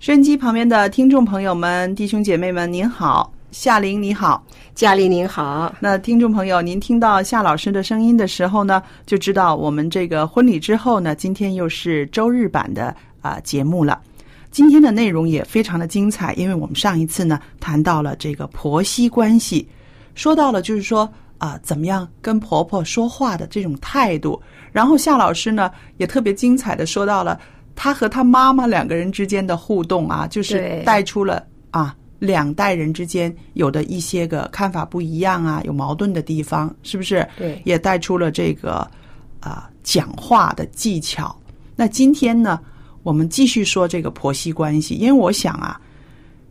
收音机旁边的听众朋友们、弟兄姐妹们，您好，夏玲你好。嘉丽您好，那听众朋友，您听到夏老师的声音的时候呢，就知道我们这个婚礼之后呢，今天又是周日版的啊、节目了。今天的内容也非常的精彩，因为我们上一次呢谈到了这个婆媳关系，说到了就是说啊、怎么样跟婆婆说话的这种态度，然后夏老师呢也特别精彩的说到了他和他妈妈两个人之间的互动啊，就是带出了啊两代人之间有的一些个看法不一样啊，有矛盾的地方，是不是？对也带出了这个啊、讲话的技巧。那今天呢，我们继续说这个婆媳关系，因为我想啊，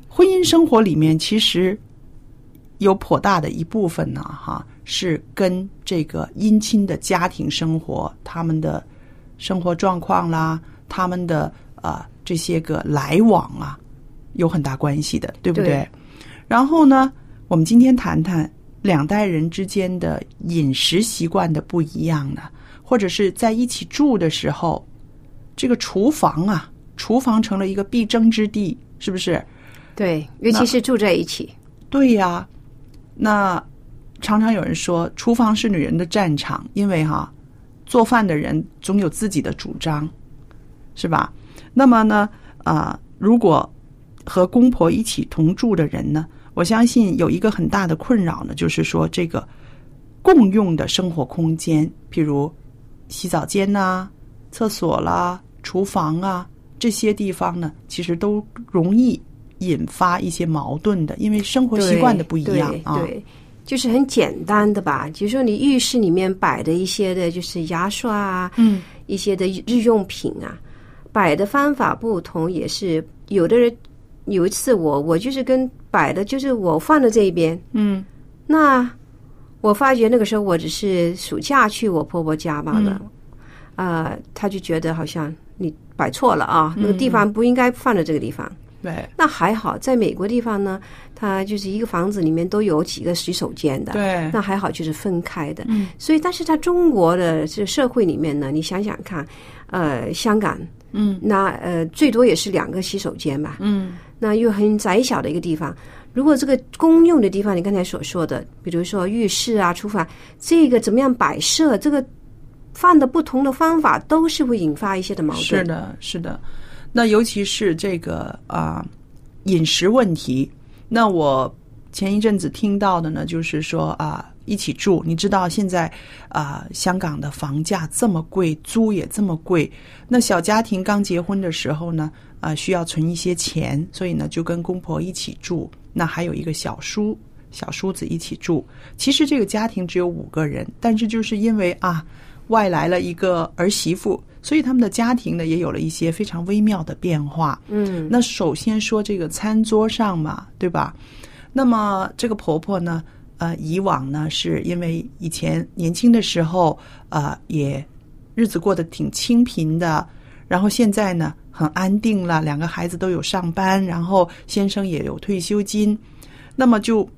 婚姻生活里面其实有颇大的一部分呢，哈，是跟这个姻亲的家庭生活、他们的生活状况啦、他们的啊、这些个来往啊，有很大关系的，对不对？对然后呢，我们今天谈谈两代人之间的饮食习惯的不一样呢，或者是在一起住的时候，这个厨房啊，厨房成了一个必争之地，是不是？对，尤其是住在一起，对呀，那常常有人说，厨房是女人的战场，因为哈、做饭的人总有自己的主张，是吧？那么呢，啊、如果和公婆一起同住的人呢，我相信有一个很大的困扰呢，就是说这个共用的生活空间，譬如洗澡间呐、厕所啦、厨房啊这些地方呢，其实都容易引发一些矛盾的，因为生活习惯的不一样啊。对对，就是很简单的吧。比如说你浴室里面摆的一些的，就是牙刷啊，嗯，一些的日用品啊，摆的方法不同，也是有的人。有一次我我就是跟摆的，就是我放在这一边，嗯那我发觉那个时候我只是暑假去我婆婆家罢了，呃，她就觉得好像你摆错了啊，那个地方不应该放在这个地方。对那还好，在美国地方呢，它就是一个房子里面都有几个洗手间的，对那还好就是分开的。嗯所以，但是在中国的这社会里面呢，你想想看，呃，香港嗯那呃最多也是两个洗手间吧，嗯那又很窄小的一个地方。如果这个公用的地方，你刚才所说的，比如说浴室啊、厨房，这个怎么样摆设，这个放的不同的方法，都是会引发一些的矛盾。是，的，是的。那尤其是这个啊、饮食问题，那我前一阵子听到的呢，就是说啊、一起住，你知道现在啊、香港的房价这么贵，租也这么贵，那小家庭刚结婚的时候呢，啊、需要存一些钱，所以呢就跟公婆一起住，那还有一个小叔。小叔子一起住，其实这个家庭只有五个人，但是就是因为啊，外来了一个儿媳妇，所以他们的家庭呢也有了一些非常微妙的变化。嗯，那首先说这个餐桌上嘛，对吧？那么这个婆婆呢，呃，以往呢是因为以前年轻的时候，呃，也日子过得挺清贫的，然后现在呢，很安定了，两个孩子都有上班，然后先生也有退休金，那么就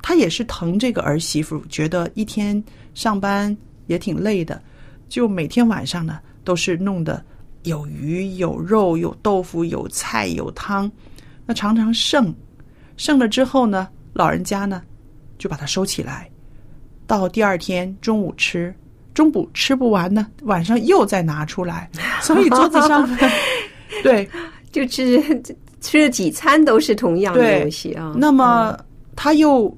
他也是疼这个儿媳妇，觉得一天上班也挺累的，就每天晚上呢都是弄得有鱼有肉有豆腐有菜有汤，那常常剩，剩了之后呢，老人家呢就把它收起来，到第二天中午吃。中午吃不完呢，晚上又再拿出来，所以桌子上 对，就吃吃了几餐都是同样的东西啊。那么他又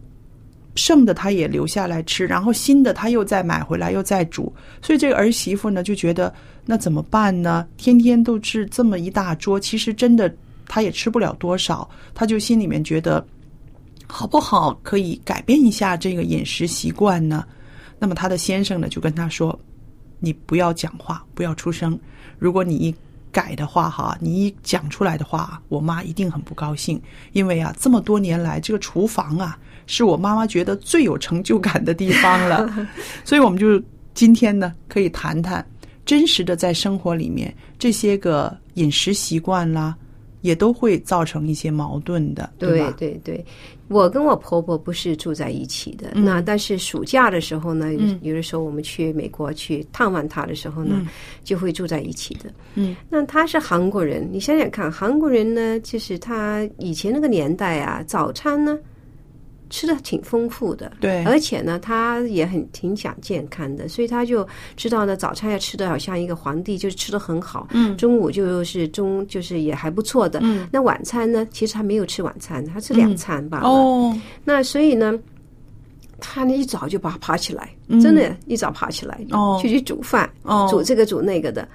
剩的他也留下来吃，然后新的他又再买回来又再煮，所以这个儿媳妇呢就觉得那怎么办呢？天天都吃这么一大桌，其实真的他也吃不了多少，他就心里面觉得好不好可以改变一下这个饮食习惯呢？那么他的先生呢，就跟他说：“你不要讲话，不要出声。如果你一改的话，哈，你一讲出来的话，我妈一定很不高兴。因为啊，这么多年来，这个厨房啊，是我妈妈觉得最有成就感的地方了。所以，我们就今天呢，可以谈谈真实的在生活里面这些个饮食习惯啦。”也都会造成一些矛盾的，对吧？对对，我跟我婆婆不是住在一起的，那但是暑假的时候呢，有的时候我们去美国去探望她的时候呢，就会住在一起的。嗯，那她是韩国人，你想想看，韩国人呢，就是他以前那个年代啊，早餐呢。吃的挺丰富的，对，而且呢，他也很挺讲健康的，所以他就知道呢，早餐要吃的好像一个皇帝，就是吃的很好，嗯，中午就是中就是也还不错的，嗯，那晚餐呢，其实他没有吃晚餐，他吃两餐吧，哦，那所以呢，他呢一早就把爬起来，真的，一早爬起来，哦，就去煮饭，哦，煮这个煮那个的。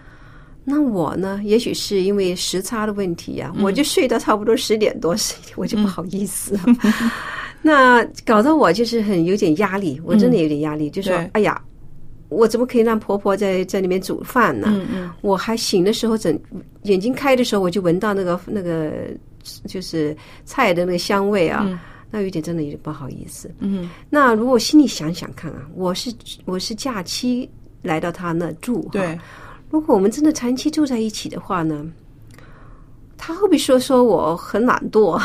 那我呢，也许是因为时差的问题呀，我就睡到差不多十点多，十我就不好意思。那搞得我就是很有点压力，我真的有点压力，就说哎呀，我怎么可以让婆婆在在里面煮饭呢？嗯嗯，我还醒的时候，整眼睛开的时候，我就闻到那个那个就是菜的那个香味啊，那有点真的有点不好意思。嗯，那如果心里想想看啊，我是我是假期来到他那住，对，如果我们真的长期住在一起的话呢？他会不会说说我很懒惰？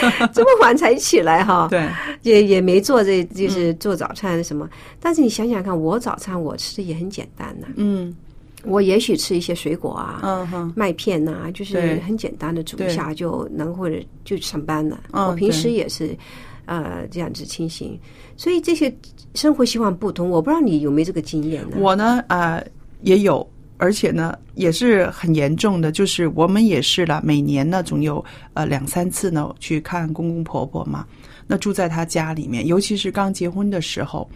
这么晚才起来哈？对，也也没做这就是做早餐什么。但是你想想看，我早餐我吃的也很简单的。嗯，我也许吃一些水果啊，麦片呐，就是很简单的煮一下就能或者就上班了。我平时也是呃这样子清醒，所以这些生活习惯不同，我不知道你有没有这个经验呢？我呢，呃，也有。而且呢，也是很严重的，就是我们也是了，每年呢总有呃两三次呢去看公公婆婆嘛。那住在他家里面，尤其是刚结婚的时候，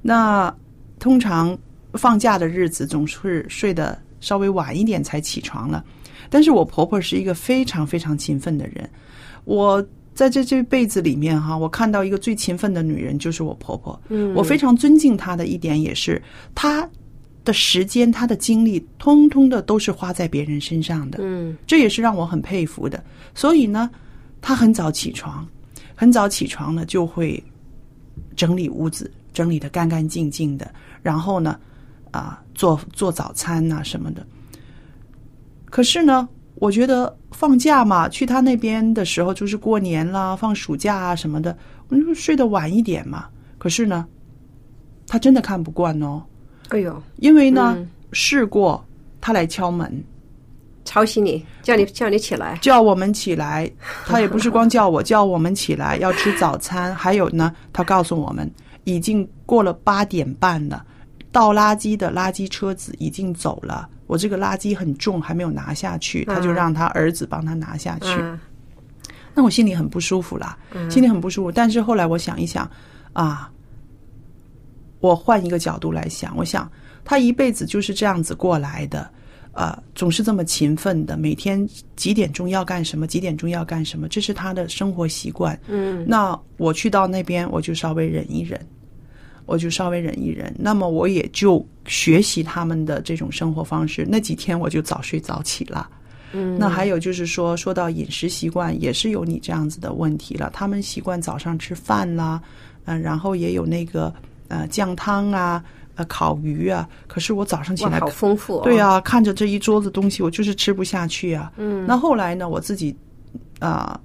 那通常放假的日子总是睡得稍微晚一点才起床了。但是我婆婆是一个非常非常勤奋的人，我在这这辈子里面哈，我看到一个最勤奋的女人就是我婆婆。嗯，我非常尊敬她的一点也是她。的时间，他的精力，通通的都是花在别人身上的。嗯，这也是让我很佩服的。所以呢，他很早起床，很早起床呢，就会整理屋子，整理的干干净净的。然后呢，啊，做做早餐呐什么的。可是呢，我觉得放假嘛，去他那边的时候，就是过年啦，放暑假啊什么的，我就睡得晚一点嘛。可是呢，他真的看不惯哦。哎呦，因为呢，试过他来敲门，吵醒你，叫你叫你起来，叫我们起来。他也不是光叫我，叫我们起来要吃早餐。还有呢，他告诉我们已经过了八点半了，倒垃圾的垃圾车子已经走了。我这个垃圾很重，还没有拿下去，他就让他儿子帮他拿下去。那我心里很不舒服啦，心里很不舒服。但是后来我想一想，啊。我换一个角度来想，我想他一辈子就是这样子过来的，呃，总是这么勤奋的，每天几点钟要干什么，几点钟要干什么，这是他的生活习惯。嗯，那我去到那边，我就稍微忍一忍，我就稍微忍一忍。那么我也就学习他们的这种生活方式。那几天我就早睡早起了。嗯，那还有就是说，说到饮食习惯，也是有你这样子的问题了。他们习惯早上吃饭啦，嗯，然后也有那个。呃，酱汤啊，呃烤鱼啊，可是我早上起，来好丰富、哦。对啊、看着这一桌子东西，我就是吃不下去啊。嗯，那后来呢，我自己啊、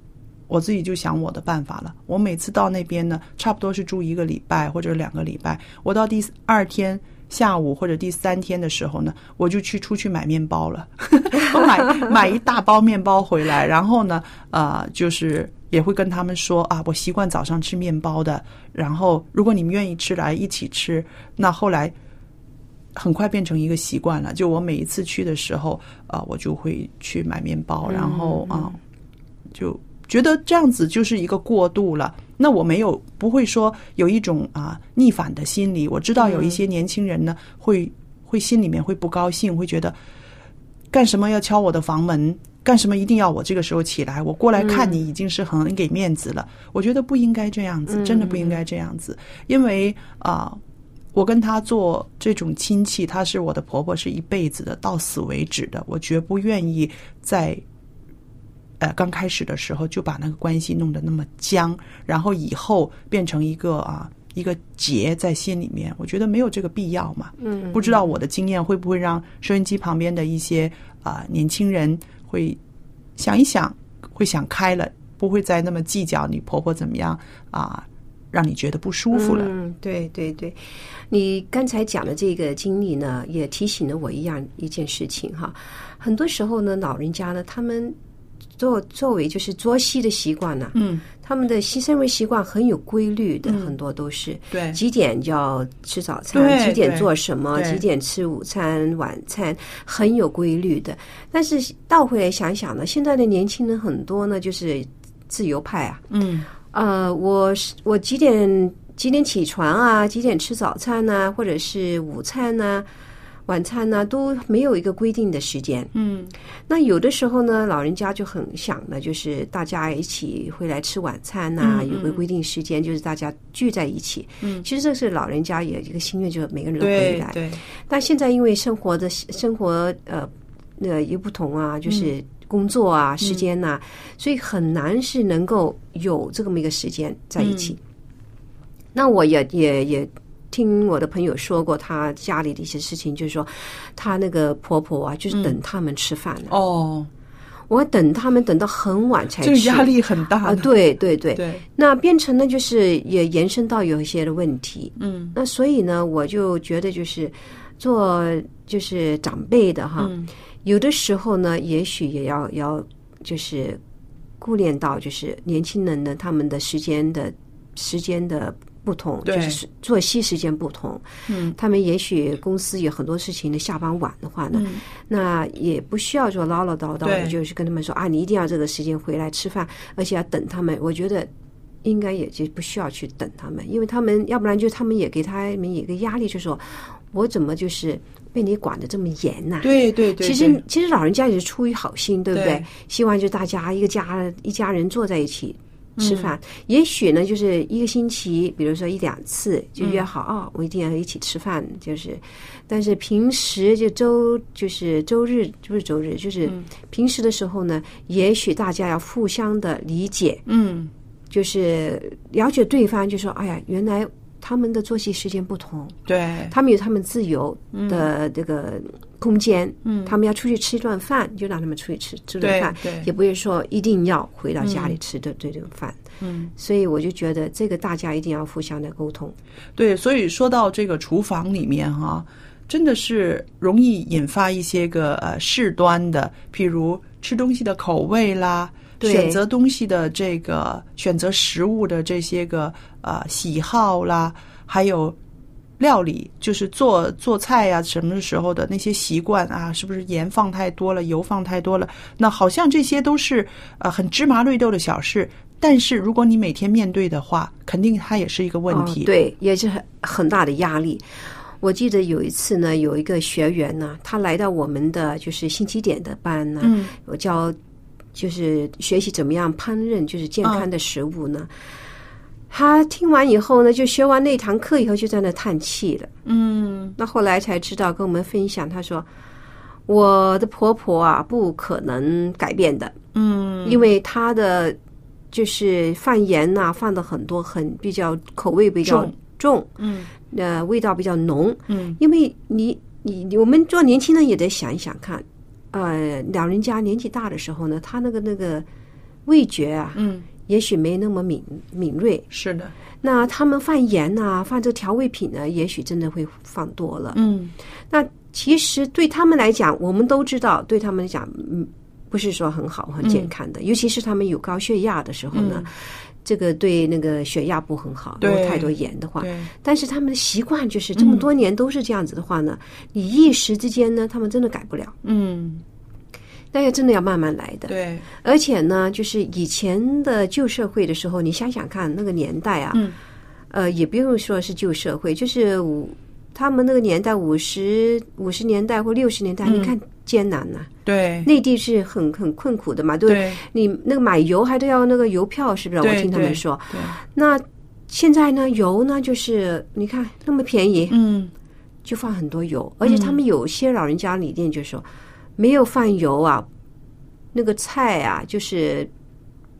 我自己就想我的办法了。我每次到那边呢，差不多是住一个礼拜或者两个礼拜。我到第二天下午或者第三天的时候呢，我就去出去买面包了，我买 买一大包面包回来，然后呢，呃，就是。也会跟他们说啊，我习惯早上吃面包的，然后如果你们愿意吃，来一起吃。那后来很快变成一个习惯了。就我每一次去的时候，啊，我就会去买面包，然后啊，就觉得这样子就是一个过渡了。那我没有不会说有一种啊逆反的心理。我知道有一些年轻人呢，会会心里面会不高兴，会觉得干什么要敲我的房门？干什么一定要我这个时候起来？我过来看你已经是很给面子了。我觉得不应该这样子，真的不应该这样子，因为啊。我跟她做这种亲戚，她是我的婆婆，是一辈子的，到死为止的。我绝不愿意在呃刚开始的时候就把那个关系弄得那么僵，然后以后变成一个啊一个结在心里面。我觉得没有这个必要嘛。嗯，不知道我的经验会不会让收音机旁边的一些啊、年轻人会想一想，会想开了，不会再那么计较你婆婆怎么样啊。让你觉得不舒服了。嗯，对对对，你刚才讲的这个经历呢，也提醒了我一样一件事情哈。很多时候呢，老人家呢，他们作作为就是作息的习惯呢，嗯，他们的新生活习惯很有规律的，很多都是。对。几点就要吃早餐，几点做什么，几点吃午餐、晚餐，很有规律的。但是倒回来想想呢，现在的年轻人很多呢，就是自由派啊，嗯。呃，我是我几点几点起床啊？几点吃早餐啊、或者是午餐呐、晚餐呢、都没有一个规定的时间。嗯那有的时候呢，老人家就很想的，就是大家一起回来吃晚餐呐、嗯有个规定时间，就是大家聚在一起。嗯，其实这是老人家也一个心愿，就是每个人都回来。对对，但现在因为生活的生活呃那也不同啊，嗯就是工作啊、时间呐、所以很难是能够有这么一个时间在一起。嗯那我也也也听我的朋友说过，他家里的一些事情，就是说他那个婆婆啊，就是等他们吃饭、啊。哦，我等他们等到很晚才吃，这压力很大啊，对对对，对，那变成呢，就是也延伸到有一些的问题。嗯。那所以呢，我就觉得就是做就是长辈的哈，嗯。有的时候呢，也许也要要就是顾念到就是年轻人呢他们的时间的时间的不同，就是作息时间不同，嗯。他们也许公司有很多事情的，下班晚的话呢，嗯。那也不需要说唠唠叨叨的，就是跟他们说啊，你一定要这个时间回来吃饭，而且要等他们。我觉得应该也就不需要去等他们，因为他们要不然就他们也给他们一个压力，就说我怎么就是被你管的这么严呐、对对对，其实其实老人家也是出于好心，对不对？对。希望就大家一个家一家人坐在一起。吃饭，也许呢，就是一个星期，比如说一两次就约好哦，我一定要一起吃饭，就是，但是平时就周就是周日不是周日，就是平时的时候呢，也许大家要互相的理解，嗯。就是了解对方，就说哎呀，原来他们的作息时间不同，对。他们有他们自由的这个空间，嗯，他们要出去吃一顿饭，就让他们出去吃吃顿饭，对对。也不会说一定要回到家里吃的这顿饭，嗯，所以我就觉得这个大家一定要互相的沟通，对，所以说到这个厨房里面哈、真的是容易引发一些个呃事端的，譬如吃东西的口味啦。对选择东西的这个选择食物的这些个呃喜好啦，还有料理，就是做做菜呀、什么时候的那些习惯啊，是不是盐放太多了，油放太多了？那好像这些都是呃很芝麻绿豆的小事，但是如果你每天面对的话，肯定它也是一个问题。哦、对，也是很很大的压力。我记得有一次呢，有一个学员呢，他来到我们的就是星期点的班呢，嗯我教就是学习怎么样烹饪，就是健康的食物呢。他听完以后呢，就学完那堂课以后，就在那叹气了。嗯那后来才知道，跟我们分享，他说：“我的婆婆啊，不可能改变的，嗯因为她的就是放盐呐、放的很多，很比较口味比较重重，嗯呃，味道比较浓。嗯因为你你你我们做年轻人也得想一想看，呃，老人家年纪大的时候呢，他那个那个味觉啊，嗯，也许没那么敏敏锐。是的，那他们放盐呐、放这调味品呢，也许真的会放多了。嗯那其实对他们来讲，我们都知道，对他们来讲，嗯，不是说很好很健康的，尤其是他们有高血压的时候呢，这个对那个血压不很好，对如果太多盐的话。对，但是他们的习惯就是这么多年都是这样子的话呢，你一时之间呢，他们真的改不了，嗯。那要真的要慢慢来的。对，而且呢，就是以前的旧社会的时候，你想想看那个年代啊，嗯。呃，也不用说是旧社会，就是五他们那个年代五十五十年代或六十年代，嗯你看艰难呐、对内地是很很困苦的嘛，对对？你那个买油还都要那个邮票，是不是？我听他们说。那现在呢，油呢就是你看那么便宜，嗯就放很多油，而且他们有些老人家理念就说，没有放油啊，那个菜啊就是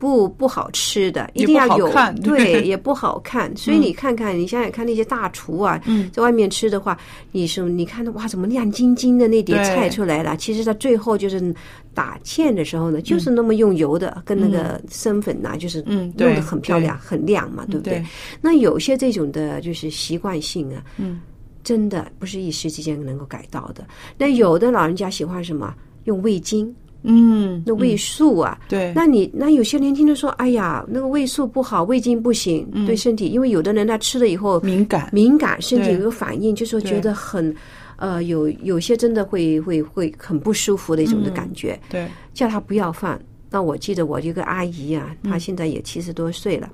不不好吃的，一定要有看对，也不好看。所以你看看，你想想看那些大厨啊，嗯在外面吃的话，你是你看哇，怎么亮晶晶的那碟菜出来了？其实它最后就是打芡的时候呢，就是那么用油的，跟那个生粉呐、就是嗯对用的很漂亮、很亮嘛，对不对？对那有些这种的就是习惯性啊，嗯，真的不是一时之间能够改到的。那有的老人家喜欢什么？用味精，嗯，那味素啊。对，那你那有些年轻人说，哎呀，那个味素不好，味精不行，嗯对身体，因为有的人他吃了以后敏感，敏感，身体有个反应，就说觉得很，呃，有有些真的会会会很不舒服的一种的感觉，对，叫他不要放。那我记得我一个阿姨啊，嗯她现在也七十多岁了。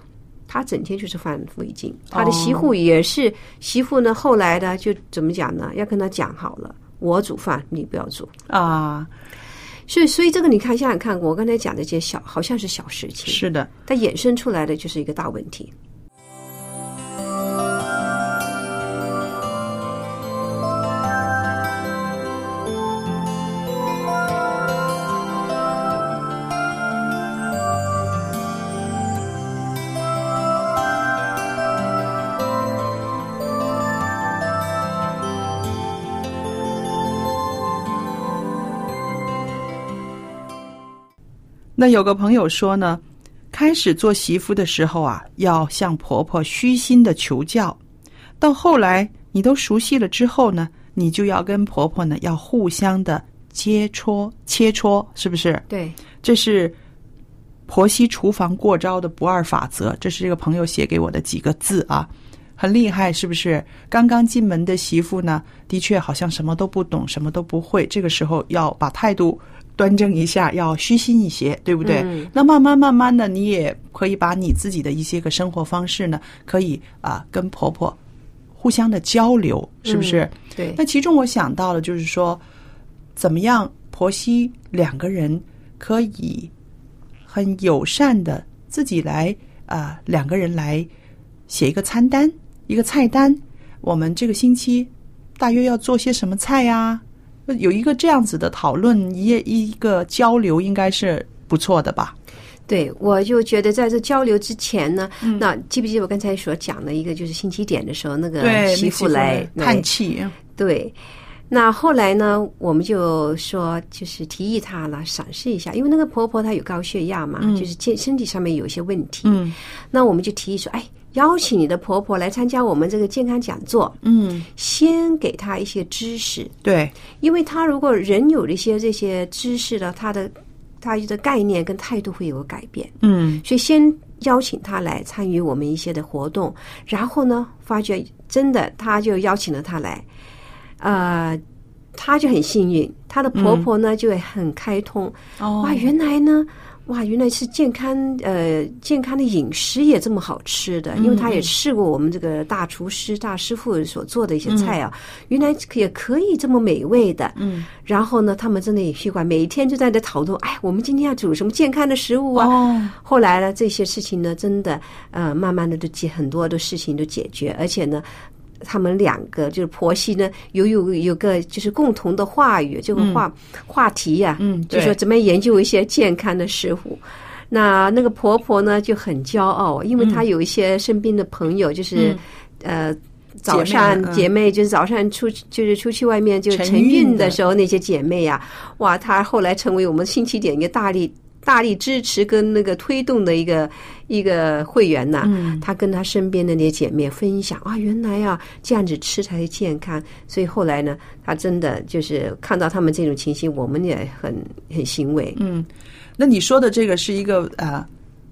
她整天就是放味精，哦她的媳妇也是、媳妇呢。后来呢，就怎么讲呢？要跟她讲好了，我煮饭你不要煮。啊，所以，所以这个你看，想想看，我刚才讲的这些小，好像是小事情，是的，它衍生出来的就是一个大问题。那有个朋友说呢，开始做媳妇的时候啊，要向婆婆虚心的求教，到后来你都熟悉了之后呢，你就要跟婆婆呢要互相的切磋切磋，是不是？对，这是婆媳厨房过招的不二法则，这是这个朋友写给我的几个字啊，很厉害，是不是？刚刚进门的媳妇呢，的确好像什么都不懂，什么都不会，这个时候要把态度端正一下，要虚心一些，对不对？嗯那慢慢慢慢的，你也可以把你自己的一些个生活方式呢，可以啊跟婆婆互相的交流，是不是？对，那其中我想到了，就是说，怎么样婆媳两个人可以很友善的自己来啊、两个人来写一个餐单，一个菜单。我们这个星期大约要做些什么菜呀、有一个这样子的讨论，一一个交流，应该是不错的吧？对，我就觉得在这交流之前呢，嗯那记不记得我刚才所讲的一个，就是星期点的时候，那个对，媳妇来来叹气，对，那后来呢，我们就说，就是提议她了，赏识一下，因为那个婆婆她有高血压嘛，就是健身体上面有一些问题。嗯那我们就提议说，哎，邀请你的婆婆来参加我们这个健康讲座，嗯，先给她一些知识，对，因为她如果人有了一些这些知识了，她的她的概念跟态度会有个改变。嗯。所以先邀请她来参与我们一些的活动，然后呢，发觉真的，她就邀请了她来，呃，她就很幸运，她的婆婆呢、就会很开通，哦。哇，原来呢。哇，原来是健康，呃，健康的饮食也这么好吃的，因为他也试过我们这个大厨师、大师傅所做的一些菜啊，原来也可以这么美味的。嗯，然后呢，他们真的也习惯每一天就在这讨论，哎，我们今天要煮什么健康的食物啊？哦，后来呢，这些事情呢，真的呃，慢慢的都解很多的事情都解决，而且呢，他们两个就是婆媳呢，有有有个就是共同的话语，这个话、话题呀、嗯就说怎么样研究一些健康的食物。那那个婆婆呢就很骄傲，因为她有一些身边的朋友，就是呃。早上姐妹就是早上出就是出去外面就晨晨运的时候，那些姐妹呀、哇，她后来成为我们新起点一个大力大力支持跟那个推动的一个一个会员呐、嗯他跟他身边的那些姐妹分享啊，原来啊这样子吃才健康，所以后来呢，他真的就是看到他们这种情形，我们也很很欣慰。嗯，那你说的这个是一个呃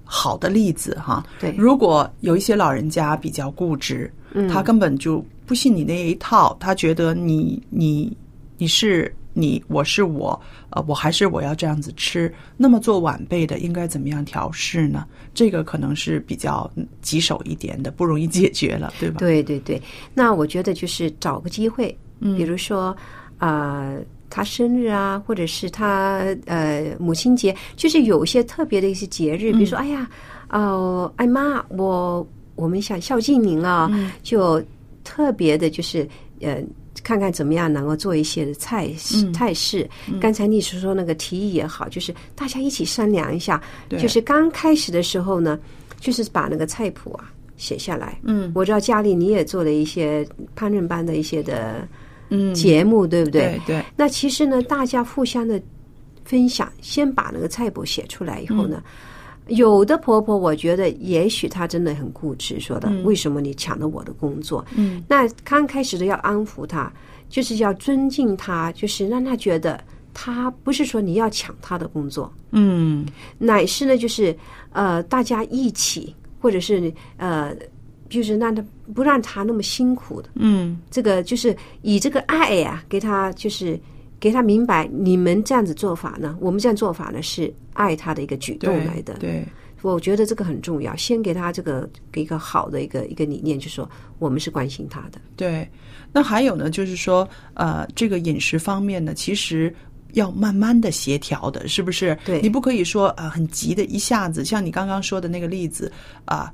好的例子哈。对如果有一些老人家比较固执，嗯他根本就不信你那一套，他觉得你你你是你，我是我，呃，我还是我要这样子吃。那么做晚辈的应该怎么样调试呢？这个可能是比较嗯棘手一点的，不容易解决了，对吧？对对对，那我觉得就是找个机会，嗯比如说啊、呃他生日啊，或者是他呃母亲节，就是有一些特别的一些节日，比如说哎呀，呃，哎妈，我我们想孝敬您啊，就特别的就是呃。看看怎么样能够做一些的菜式菜式。刚才你是说那个提议也好，就是大家一起商量一下。对就是刚开始的时候呢，就是把那个菜谱啊写下来。嗯我知道家里你也做了一些烹饪班的一些的嗯，节目，对不对？对对，那其实呢，大家互相的分享，先把那个菜谱写出来以后呢，有的婆婆我觉得也许她真的很固执，说的、为什么你抢了我的工作？嗯，那刚开始的要安抚她，就是要尊敬她，就是让她觉得她不是说你要抢她的工作，嗯。乃是呢，就是呃，大家一起，或者是呃，就是让她不让她那么辛苦的，嗯。这个就是以这个爱呀、给她就是给他明白，你们这样子做法呢，我们这样做法呢是爱他的一个举动来的。对，我觉得这个很重要，先给他这个给一个好的一个一个理念，就说我们是关心他的。对，那还有呢，就是说，呃，这个饮食方面呢，其实要慢慢的协调的，是不是？对你不可以说啊、呃很急的一下子，像你刚刚说的那个例子啊、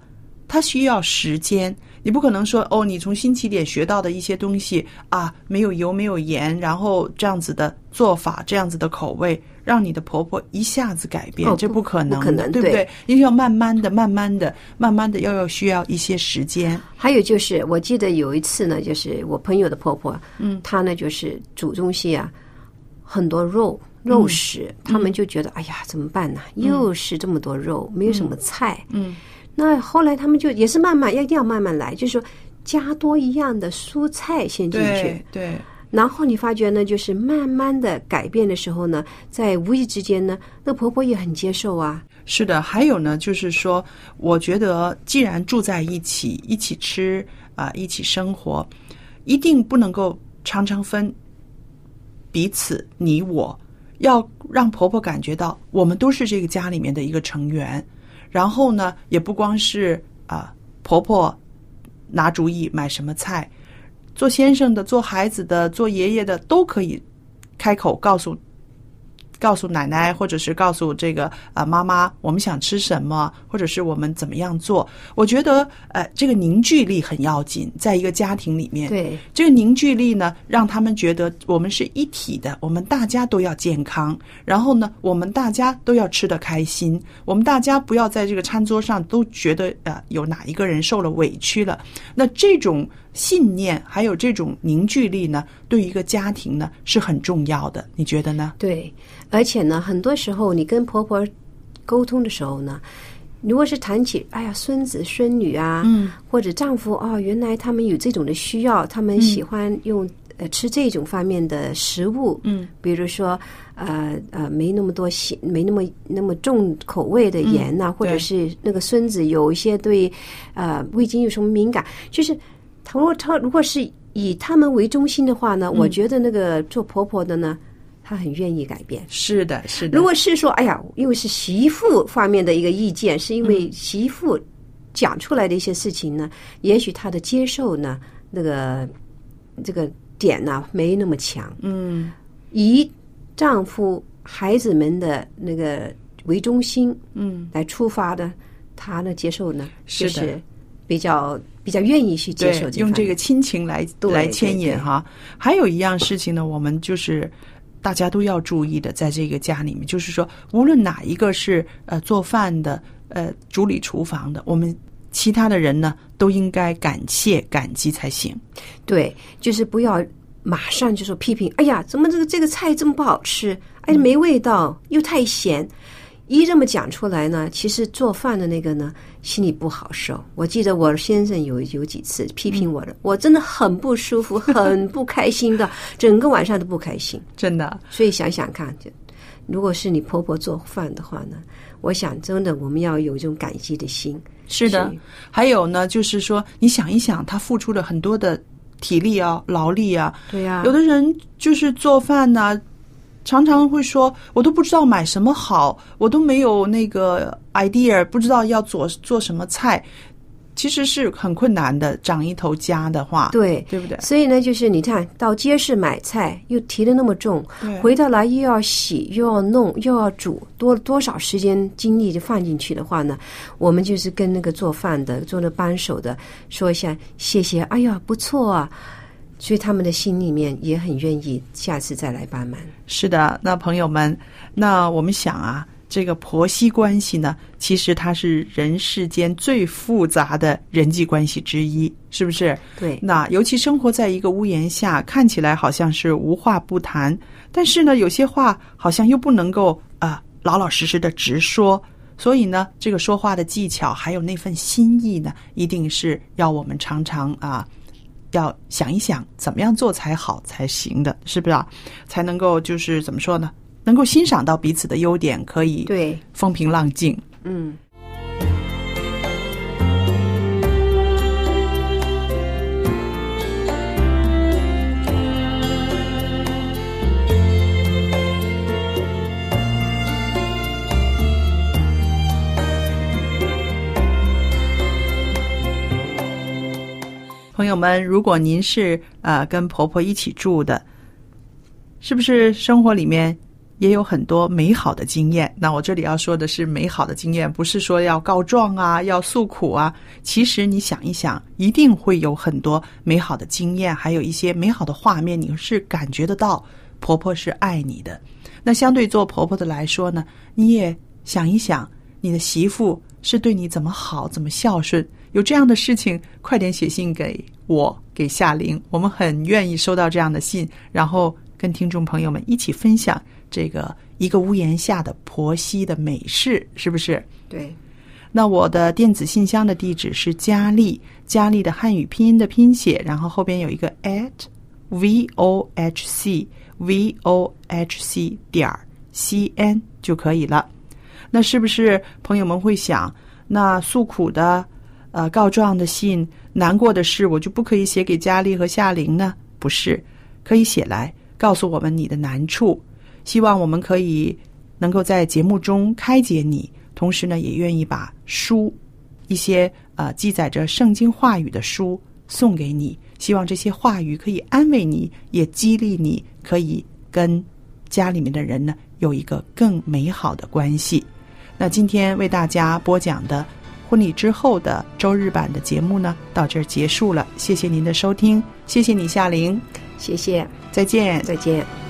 它需要时间。你不可能说哦，你从新起点学到的一些东西啊，没有油，没有盐，然后这样子的做法，这样子的口味，让你的婆婆一下子改变，这哦不可能的，不可能对不对对？因为要慢慢的、慢慢的、慢慢的，要要需要一些时间。还有就是，我记得有一次呢，就是我朋友的婆婆，嗯，她呢就是煮东西啊，很多肉肉食，他们就觉得、哎呀，怎么办呢？又是这么多肉，没有什么菜，嗯，那后来他们就也是慢慢要一定要慢慢来，就是说加多一样的蔬菜先进去对，对。然后你发觉呢，就是慢慢的改变的时候呢，在无意之间呢，那婆婆也很接受啊，是的，还有呢，就是说，我觉得既然住在一起，一起吃啊、一起生活，一定不能够常常分彼此你我，要让婆婆感觉到我们都是这个家里面的一个成员。然后呢，也不光是啊、婆婆拿主意买什么菜，做先生的、做孩子的、做爷爷的都可以开口告诉告诉奶奶，或者是告诉这个啊、妈妈，我们想吃什么，或者是我们怎么样做。我觉得呃，这个凝聚力很要紧，在一个家庭里面，对，这个凝聚力呢，让他们觉得我们是一体的，我们大家都要健康，然后呢，我们大家都要吃得开心，我们大家不要在这个餐桌上都觉得呃有哪一个人受了委屈了。那这种信念还有这种凝聚力呢，对于一个家庭呢是很重要的，你觉得呢？对，而且呢，很多时候你跟婆婆沟通的时候呢，如果是谈起哎呀孙子孙女啊，嗯，或者丈夫哦，原来他们有这种的需要，他们喜欢用、呃吃这种方面的食物，嗯，比如说呃呃没那么多咸，没那么那么重口味的盐呐、或者是那个孙子有一些对呃味精有什么敏感，就是倘若他如果是以他们为中心的话呢，我觉得那个做婆婆的呢，她很愿意改变。是的，是的。如果是说，哎呀，因为是媳妇方面的一个意见，是因为媳妇讲出来的一些事情呢，也许她的接受呢，那个这个点呢没那么强。嗯，以丈夫、孩子们的那个为中心，嗯，来出发的，她呢接受呢，是的就是比较比较愿意去接受对，用这个亲情来对来牵引哈。还有一样事情呢，我们就是大家都要注意的，在这个家里面，就是说，无论哪一个是呃做饭的，呃主理厨房的，我们其他的人呢都应该感谢感激才行。对，就是不要马上就说批评。哎呀，怎么这个这个菜这么不好吃？哎，没味道，又太咸。一这么讲出来呢，其实做饭的那个呢，心里不好受。我记得我先生有有几次批评我的，我真的很不舒服，很不开心的，整个晚上都不开心。真的，所以想想看，就如果是你婆婆做饭的话呢，我想真的我们要有一种感激的心。是的，还有呢，就是说，你想一想，她付出了很多的体力啊、劳力啊。对呀、有的人就是做饭呢、常常会说，我都不知道买什么好，我都没有那个 idea，不知道要做做什么菜，其实是很困难的。长一头家的话，对对不对？所以呢，就是你看到街市买菜又提的那么重，对回到来又要洗又要弄又要煮，多多少时间精力就放进去的话呢，我们就是跟那个做饭的、做那帮手的说一下谢谢，哎呀不错啊，所以他们的心里面也很愿意下次再来帮忙。是的，那朋友们，那我们想啊，这个婆媳关系呢，其实它是人世间最复杂的人际关系之一，是不是？对，那尤其生活在一个屋檐下，看起来好像是无话不谈，但是呢，有些话好像又不能够啊、老老实实的直说。所以呢，这个说话的技巧还有那份心意呢，一定是要我们常常啊，要想一想怎么样做才好才行的，是不是啊？才能够就是怎么说呢？能够欣赏到彼此的优点，可以对，风平浪静。嗯。朋友们，如果您是呃跟婆婆一起住的，是不是生活里面也有很多美好的经验？那我这里要说的是美好的经验，不是说要告状啊，要诉苦啊。其实你想一想，一定会有很多美好的经验，还有一些美好的画面，你是感觉得到婆婆是爱你的。那相对做婆婆的来说呢，你也想一想，你的媳妇是对你怎么好，怎么孝顺。有这样的事情，快点写信给我，给夏玲，我们很愿意收到这样的信，然后跟听众朋友们一起分享这个一个屋檐下的婆媳的美事，是不是？对，那我的电子信箱的地址是佳丽，佳丽的汉语拼音的拼写，然后后边有一个 at v o h c v o h c 点儿 c n 就可以了。那是不是朋友们会想，那诉苦的、呃告状的信、难过的事，我就不可以写给佳丽和夏玲呢？不是，可以写来告诉我们你的难处，希望我们可以能够在节目中开解你，同时呢，也愿意把书一些呃记载着圣经话语的书送给你，希望这些话语可以安慰你，也激励你，可以跟家里面的人呢有一个更美好的关系。那今天为大家播讲的婚礼之后的周日版的节目呢，到这儿结束了。谢谢您的收听，谢谢你夏玲，谢谢，再见。再见。